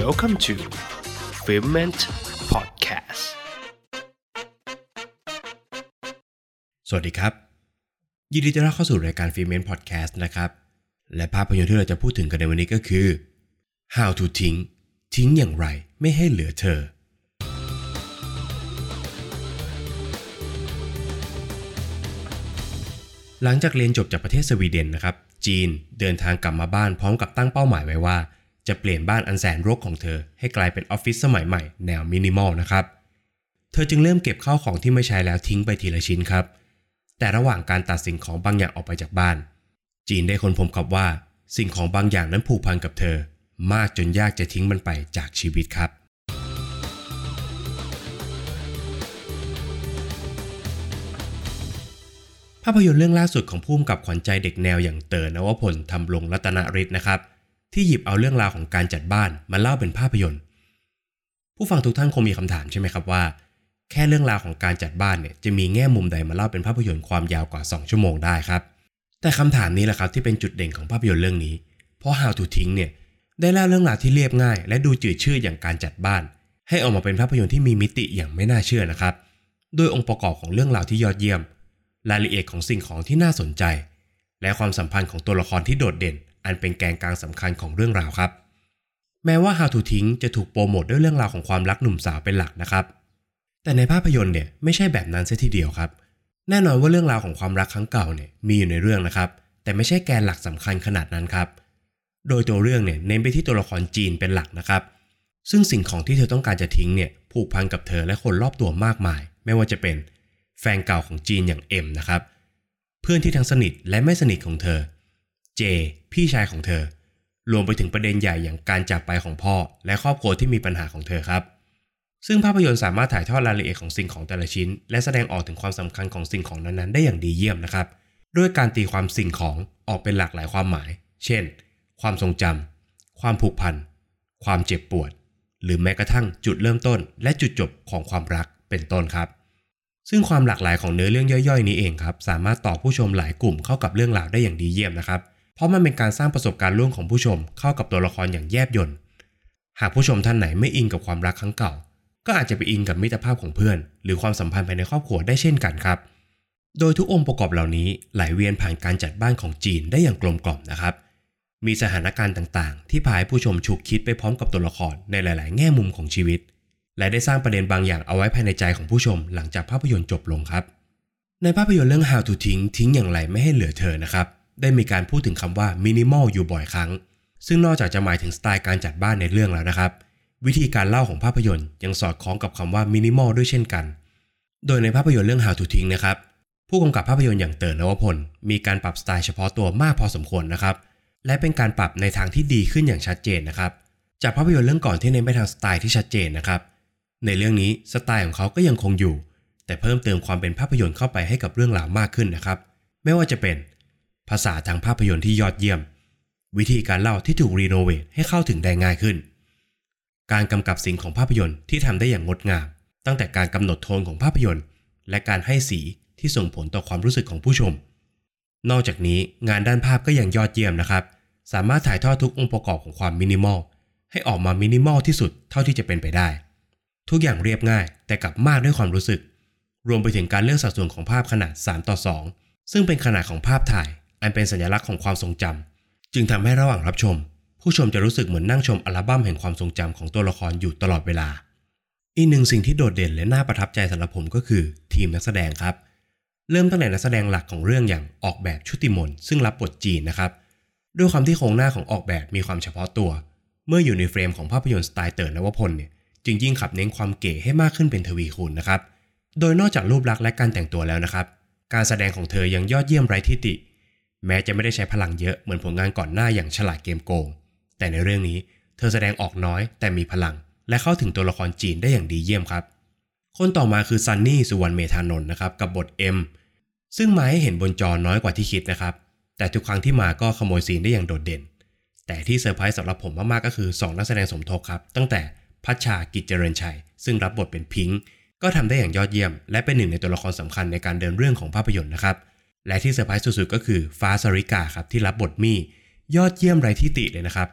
Welcome to f i l m e n t Podcast สวัสดีครับ ยินดีต้อนรับเข้าสู่รายการ f i l m e n t Podcast นะครับ และภาพยนตร์ที่เราจะพูดถึงกันในวันนี้ก็คือ How to ทิ้ง ทิ้งอย่างไรไม่ให้เหลือเธอ หลังจากเรียนจบจากประเทศสวีเดนนะครับ จีนเดินทางกลับมาบ้านพร้อมกับตั้งเป้าหมายไว้ว่า จะเปลี่ยนบ้านอันแสนรกของเธอ ให้กลายเป็นออฟฟิศสมัยใหม่แนวมินิมอลนะครับ เธอจึงเริ่มเก็บข้าวของที่ไม่ใช้แล้วทิ้งไปทีละชิ้นครับ แต่ระหว่างการตัดสิ่งของบางอย่างออกไปจากบ้าน จีนได้ค้นพบครับว่า สิ่งของบางอย่างนั้นผูกพันกับเธอ มากจนยากจะทิ้งมันไปจากชีวิตครับภาพยนตร์เรื่องล่าสุดของผู้กำกับขวัญใจเด็กแนวอย่างเต๋อนวพลทำลงรัตนฤทธิ์นะครับ ที่หยิบเอาเรื่องราวของการจัดบ้านมาเล่าเป็นภาพยนตร์ ผู้ฟังทุกท่านคงมีคำถามใช่ไหมครับว่า แค่เรื่องราวของการจัดบ้านเนี่ยจะมีแง่มุมใดมาเล่าเป็นภาพยนตร์ความยาวกว่า 2 ชั่วโมงได้ครับ แต่คำถามนี้แหละครับที่เป็นจุดเด่นของภาพยนตร์เรื่องนี้ เพราะ How to ทิ้งเนี่ยได้เล่าเรื่องราวที่เรียบง่าย และดูจืดชืดอย่างการจัดบ้าน ให้ออกมาเป็นภาพยนตร์ที่มีมิติอย่างไม่น่าเชื่อนะครับโดยองค์ประกอบของเรื่องราวที่ยอดเยี่ยม รายละเอียดของสิ่งของที่น่าสนใจ และความสัมพันธ์ของตัวละครที่โดดเด่น อันเป็นแกนกลางสำคัญของเรื่องราวครับ แม้ว่า How to ทิ้งจะถูกโปรโมทด้วยเรื่องราวของความรักหนุ่มสาวเป็นหลักนะครับ แต่ในภาพยนตร์เนี่ยไม่ใช่แบบนั้นเสียทีเดียวครับ แน่นอนว่าเรื่องราวของความรักครั้งเก่าเนี่ยมีอยู่ในเรื่องนะครับ แต่ไม่ใช่แกนหลักสำคัญขนาดนั้นครับ โดยตัวเรื่องเนี่ยเน้นไปที่ตัวละครจีนเป็นหลักนะครับ ซึ่งสิ่งของที่เธอต้องการจะทิ้งเนี่ยผูกพันกับเธอและคนรอบตัวมากมาย ไม่ว่าจะเป็นแฟนเก่าของจีนอย่างเอ็มนะครับ เพื่อนที่ทั้งสนิทและไม่สนิทของเธอ เจ พี่ชายของเธอ รวมไปถึงประเด็นใหญ่อย่างการจากไปของพ่อ และครอบครัวที่มีปัญหาของเธอครับ ซึ่งภาพยนตร์สามารถถ่ายทอดรายละเอียดของสิ่งของแต่ละชิ้น และแสดงออกถึงความสำคัญของสิ่งของนั้นๆ ได้อย่างดีเยี่ยมนะครับ ด้วยการตีความสิ่งของออกเป็นหลากหลายความหมาย เช่น ความทรงจำความผูกพัน ความเจ็บปวด หรือแม้กระทั่งจุดเริ่มต้น และจุดจบของความรักเป็นต้นครับซึ่งความหลากหลายของเนื้อเรื่องย่อยๆ นี้เองครับ สามารถต่อผู้ชมหลายกลุ่มเข้ากับเรื่องราวได้อย่างดีเยี่ยมนะครับ เพราะมันเป็นการสร้างประสบการณ์ร่วมของผู้ชมเข้ากับตัวละครอย่างแยบยลหากผู้ชมท่านไหนไม่อินกับความรักครั้งเก่า ก็อาจจะไปอินกับมิตรภาพของเพื่อน หรือความสัมพันธ์ภายในครอบครัวได้เช่นกันครับ โดยทุกองค์ประกอบเหล่านี้ไหลเวียนผ่านการจัดบ้านของจีนได้อย่างกลมกล่อมนะครับ มีสถานการณ์ต่างๆ ที่พาให้ผู้ชมฉุกคิดไปพร้อมกับตัวละครในหลาย ๆ แง่มุมของชีวิต และได้สร้างประเด็นบางอย่างเอาไว้ภายในใจของผู้ชมหลังจากภาพยนตร์จบลงครับ ในภาพยนตร์เรื่อง How to ทิ้งทิ้งอย่างไรไม่ให้เหลือเธอนะครับ ได้มีการพูดถึงคำว่า minimal อยู่บ่อยครั้ง ซึ่งนอกจากจะหมายถึงสไตล์การจัดบ้านในเรื่องแล้วนะครับ วิธีการเล่าของภาพยนตร์ยังสอดคล้องกับคำว่า minimal ด้วยเช่นกัน โดยในภาพยนตร์เรื่อง How to ทิ้งนะครับ ผู้กำกับภาพยนตร์อย่างเต๋อนวพล มีการปรับสไตล์เฉพาะตัวมากพอสมควรนะครับ และเป็นการปรับในทางที่ดีขึ้นอย่างชัดเจนนะครับ จากภาพยนตร์เรื่องก่อนที่เน้นไปทางสไตล์ที่ชัดเจนนะครับ ในเรื่องนี้สไตล์ของเขาก็ยังคงอยู่ แต่เพิ่มเติมความเป็นภาพยนตร์เข้าไปให้กับเรื่องราวมากขึ้นนะครับ ไม่ว่าจะเป็น ภาษาทางภาพยนตร์ที่ยอดเยี่ยม วิธีการเล่าที่ถูกรีโนเวทให้เข้าถึงได้ง่ายขึ้น การกำกับสิ่งของภาพยนตร์ที่ทำได้อย่างงดงาม ตั้งแต่การกำหนดโทนของภาพยนตร์ และการให้สีที่ส่งผลต่อความรู้สึกของผู้ชม นอกจากนี้งานด้านภาพก็ยังยอดเยี่ยมนะครับ สามารถถ่ายทอดทุกองค์ประกอบของความมินิมอลให้ออกมามินิมอลที่สุดเท่าที่จะเป็นไปได้ ทุกอย่างเรียบง่ายแต่กลับมากด้วยความรู้สึก รวมไปถึงการเลือกสัดส่วนของภาพขนาด 3 ต่อ 2 ซึ่งเป็นขนาดของภาพถ่าย อันเป็นสัญลักษณ์ของความทรงจำจึงทำให้ระหว่างรับชม ผู้ชมจะรู้สึกเหมือนนั่งชมอัลบั้มแห่งความทรงจำของตัวละครอยู่ตลอดเวลา อีกหนึ่งสิ่งที่โดดเด่นและน่าประทับใจสำหรับผมก็คือ ทีมนักแสดงครับ เริ่มตั้งแต่นักแสดงหลักของเรื่องอย่างออกแบบชุติมนซึ่งรับบทจีนนะครับ ด้วยความที่โครงหน้าของออกแบบมีความเฉพาะตัว เมื่ออยู่ในเฟรมของภาพยนตร์สไตล์เต๋อนวพลเนี่ยจึงยิ่งขับเน้นความเก๋ให้มากขึ้นเป็นทวีคูณนะครับ โดยนอกจากรูปลักษณ์และการแต่งตัวแล้วนะครับ การแสดงของเธอยังยอดเยี่ยมไร้ที่ติ แม้จะไม่ได้ใช้พลังเยอะเหมือนผลงานก่อนหน้าอย่างฉลาดเกมส์โกง แต่ในเรื่องนี้เธอแสดงออกน้อยแต่มีพลัง และเข้าถึงตัวละครจีนได้อย่างดีเยี่ยมครับ คนต่อมาคือซันนี่สุวรรณเมธานนท์นะครับกับบท M ซึ่งมาให้เห็นบนจอน้อยกว่าที่คิดนะครับ แต่ทุกครั้งที่มาก็ขโมยซีนได้อย่างโดดเด่น แต่ที่เซอร์ไพรส์สำหรับผมมากๆก็คือ 2 นักแสดงสมทบครับ ตั้งแต่พัดชากิจเจริญชัย ซึ่งรับบทเป็นพิงค์ก็ทำได้อย่างยอดเยี่ยม และเป็นหนึ่งในตัวละครสำคัญในการเดินเรื่องของภาพยนตร์นะครับ และที่เซอร์ไพรส์สุดๆก็คือฟ้าสริกาครับที่รับบทมี่ยอดเยี่ยมไร้ที่ติเลยนะครับ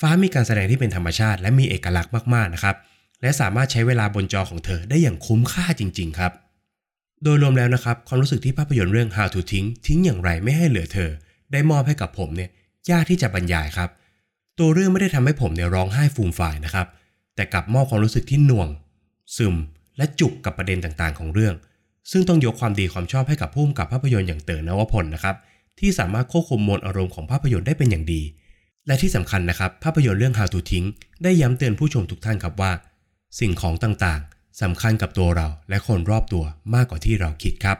ฟ้ามีการแสดงที่เป็นธรรมชาติและมีเอกลักษณ์มากๆนะครับ และสามารถใช้เวลาบนจอของเธอได้อย่างคุ้มค่าจริง ๆ ครับ โดยรวมแล้วนะครับความรู้สึกที่ภาพยนตร์เรื่อง How to ทิ้งทิ้งอย่างไรไม่ให้เหลือเธอ ได้มอบให้กับผมเนี่ยยากที่จะบรรยายครับ ตัวเรื่องไม่ได้ทำให้ผมเนี่ยร้องไห้ฟูมฝ่ายนะครับ แต่กลับมอบความรู้สึกที่หน่วง ซึม และจุกกับประเด็นต่างๆ ของเรื่อง ซึ่งต้องยกความดีความชอบให้กับผู้กำกับภาพยนตร์อย่างเต๋อนวพลนะครับที่สามารถควบคุมมวลอารมณ์ของภาพยนตร์ได้เป็นอย่างดี และที่สำคัญนะครับ ภาพยนตร์เรื่อง How to ทิ้งได้ย้ำเตือนผู้ชมทุกท่านครับว่า สิ่งของต่างๆสำคัญกับตัวเราและคนรอบตัวมากกว่าที่เราคิดครับ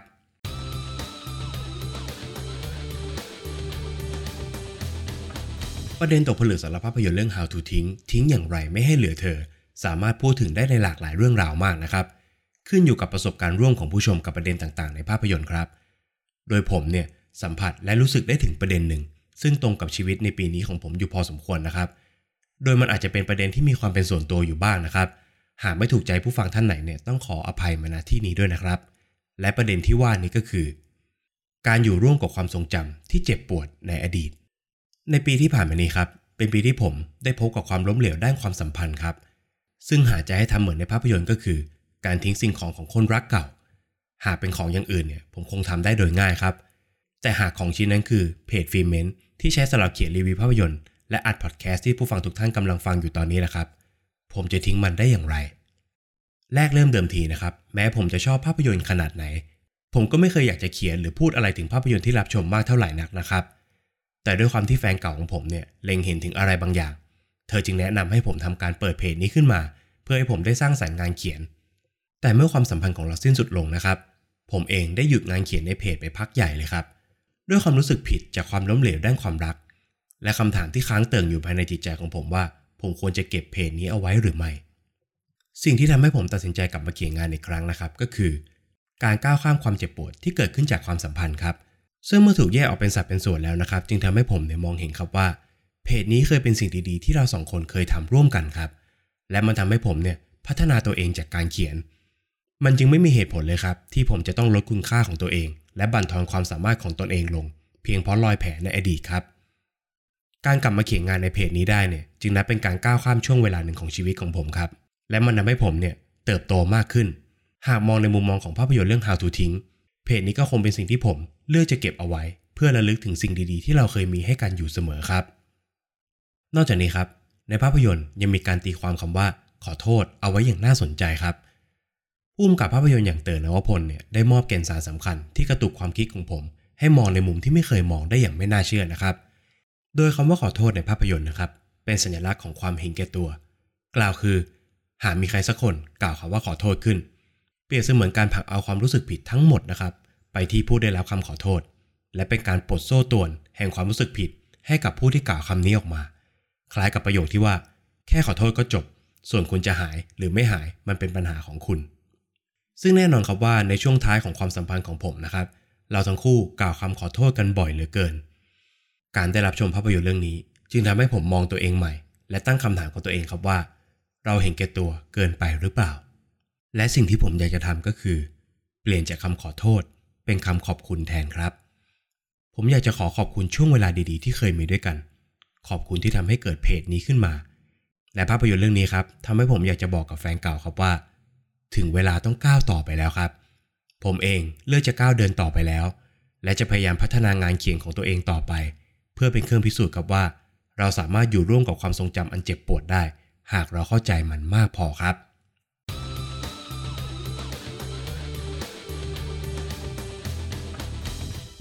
ประเด็นตกผลึกสำหรับภาพยนตร์เรื่อง How to ทิ้งทิ้งอย่างไรไม่ให้เหลือเธอ สามารถพูดถึงได้ในหลากหลายเรื่องราวมากนะครับ ขึ้นอยู่กับประสบการณ์ร่วมของผู้ชมกับประเด็นต่างๆ ในภาพยนตร์ครับ โดยผมเนี่ยสัมผัสและรู้สึกได้ถึงประเด็นหนึ่ง ซึ่งตรงกับชีวิตในปีนี้ของผมอยู่พอสมควรนะครับ โดยมันอาจจะเป็นประเด็นที่มีความเป็นส่วนตัวอยู่บ้างนะครับ หากไม่ถูกใจผู้ฟังท่านไหนเนี่ยต้องขออภัยมาณที่นี้ด้วยนะครับ และประเด็นที่ว่านี้ก็คือ การอยู่ร่วมกับความทรงจำที่เจ็บปวดในอดีต ในปีที่ผ่านมานี้ครับ เป็นปีที่ผมได้พบกับความล้มเหลวด้านความสัมพันธ์ครับ ซึ่งหากจะให้ทำเหมือนในภาพยนตร์ก็คือ การทิ้งสิ่งของของคนรักเก่า หากเป็นของอย่างอื่นเนี่ยผมคงทำได้โดยง่ายครับ แต่หากของชิ้นนั้นคือเพจฟิเมนที่ใช้สำหรับเขียนรีวิวภาพยนตร์และอัดพอดแคสต์ที่ผู้ฟังทุกท่านกำลังฟังอยู่ตอนนี้แหละครับ ผมจะทิ้งมันได้อย่างไร แรกเริ่มเดิมทีนะครับ แม้ผมจะชอบภาพยนตร์ขนาดไหน ผมก็ไม่เคยอยากจะเขียนหรือพูดอะไรถึงภาพยนตร์ที่รับชมมากเท่าไหร่นักนะครับ แต่ด้วยความที่แฟนเก่าของผมเนี่ยเล็งเห็นถึงอะไรบางอย่าง เธอจึงแนะนำให้ผมทำการเปิดเพจนี้ขึ้นมา เพื่อให้ผมได้สร้างสรรค์งานเขียน แต่เมื่อความสัมพันธ์ของเราสิ้นสุดลงนะครับ ผมเองได้หยุดงานเขียนในเพจไปพักใหญ่เลยครับ ด้วยความรู้สึกผิดจากความล้มเหลวด้านความรัก และคำถามที่ค้างเติ่งอยู่ภายในจิตใจของผมว่า ผมควรจะเก็บเพจนี้เอาไว้หรือไม่ สิ่งที่ทำให้ผมตัดสินใจกลับมาเขียนงานอีกครั้งนะครับ ก็คือ การก้าวข้ามความเจ็บปวดที่เกิดขึ้นจากความสัมพันธ์ครับ ซึ่งเมื่อถูกแยกออกเป็นสัดเป็นส่วนแล้วนะครับ จึงทำให้ผมเนี่ยมองเห็นครับว่า เพจนี้เคยเป็นสิ่งดีๆที่เราสองคนเคยทำร่วมกันครับ และมันทำให้ผมเนี่ยพัฒนาตัวเองจากการเขียน มันจึงไม่มีเหตุผลเลยครับ ที่ผมจะต้องลดคุณค่าของตัวเอง และบั่นทอนความสามารถของตนเองลง เพียงเพราะรอยแผลในอดีตครับ การกลับมาเขียนงานในเพจนี้ได้เนี่ยจึงนับเป็นการก้าวข้ามช่วงเวลาหนึ่งของชีวิตของผมครับ และมันทำให้ผมเนี่ยเติบโตมากขึ้น หากมองในมุมมองของภาพยนตร์เรื่อง How to ทิ้งเพจนี้ก็คงเป็นสิ่งที่ผมเลือกจะเก็บเอาไว้ เพื่อระลึกถึงสิ่งดีๆ ที่เราเคยมีให้กันอยู่เสมอครับ นอกจากนี้ครับ ในภาพยนตร์ยังมีการตีความคำว่า ขอโทษเอาไว้อย่างน่าสนใจครับ ผู้กำกับภาพยนตร์อย่างเต๋อนวพลเนี่ยได้มอบแก่นสารสำคัญที่กระตุกความคิดของผม ให้มองในมุมที่ไม่เคยมองได้อย่างไม่น่าเชื่อนะครับ โดยคำว่าขอโทษในภาพยนตร์นะครับ เป็นสัญลักษณ์ของความเห็นแก่ตัว กล่าวคือ หากมีใครสักคนกล่าวคำว่าขอโทษขึ้น เปรียบเสมือนการผลักเอาความรู้สึกผิดทั้งหมดนะครับ ไปที่ผู้ได้รับคำขอโทษ และเป็นการปลดโซ่ตวนแห่งความรู้สึกผิด ให้กับผู้ที่กล่าวคำนี้ออกมา คล้ายกับประโยคที่ว่า แค่ขอโทษก็จบ ส่วนคุณจะหายหรือไม่หายมันเป็นปัญหาของคุณ ซึ่งแน่นอนครับว่าในช่วงท้ายของความสัมพันธ์ของผมนะครับ เราทั้งคู่กล่าวคำขอโทษกันบ่อยเหลือเกิน การได้รับชมภาพยนตร์เรื่องนี้ จึงทำให้ผมมองตัวเองใหม่ และตั้งคำถามกับตัวเองครับว่า เราเห็นแก่ตัวเกินไปหรือเปล่า และสิ่งที่ผมอยากจะทำก็คือ เปลี่ยนจากคำขอโทษ เป็นคำขอบคุณแทนครับ ผมอยากจะขอขอบคุณช่วงเวลาดีๆ ที่เคยมีด้วยกัน ขอบคุณที่ทำให้เกิดเพจนี้ขึ้นมา และภาพยนตร์เรื่องนี้ครับทำให้ผมอยากจะบอกกับแฟนเก่าครับว่า ถึงเวลาต้องก้าวต่อไปแล้วครับ ผมเองเลือกจะก้าวเดินต่อไปแล้ว และจะพยายามพัฒนางานเขียนของตัวเองต่อไป เพื่อเป็นเครื่องพิสูจน์ครับว่า เราสามารถอยู่ร่วมกับความทรงจำอันเจ็บปวดได้ หากเราเข้าใจมันมากพอครับ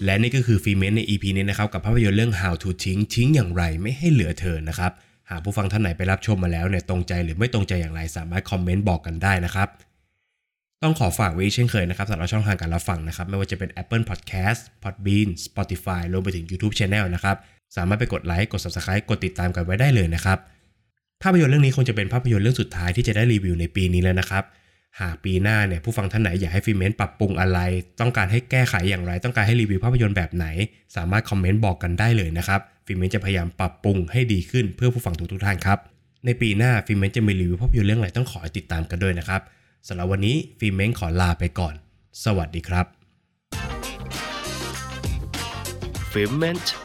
และนี่ก็คือฟีเมนใน EP นี้นะครับกับภาพยนตร์เรื่อง How to ทิ้งทิ้งอย่างไรไม่ให้เหลือเธอนะครับหากผู้ฟังท่านไหนไปรับชมมาแล้วเนี่ยตรงใจหรือไม่ตรงใจอย่างไรสามารถคอมเมนต์บอกกันได้นะครับ ต้องขอฝากไว้เช่นเคยนะครับสำหรับช่องทางการรับฟังนะครับ ไม่ว่าจะเป็น Apple Podcast Podbean Spotify รวมไปถึง YouTube Channel นะครับ สามารถไปกดไลค์กด Subscribe กดติดตามกันไว้ได้เลยนะครับ ภาพยนตร์เรื่องนี้คงจะเป็นภาพยนตร์เรื่องสุดท้ายที่จะได้รีวิวในปีนี้แล้วนะครับ หากปีหน้าเนี่ยผู้ฟังท่านไหนอยากให้ฟิเมนปรับปรุงอะไร ต้องการให้แก้ไขอย่างไร ต้องการให้รีวิวภาพยนตร์แบบไหน สามารถคอมเมนต์บอกกันได้เลยนะครับฟิเมนจะพยายามปรับปรุงให้ดีขึ้นเพื่อผู้ฟังทุกทุกๆท่านครับในปีหน้าฟิเมนจะมีรีวิวภาพยนตร์เรื่องอะไรต้องขอติดตามกันด้วยนะครับ สำหรับวันนี้ฟิเม้งขอลาไปก่อน สวัสดีครับ f i l m e n t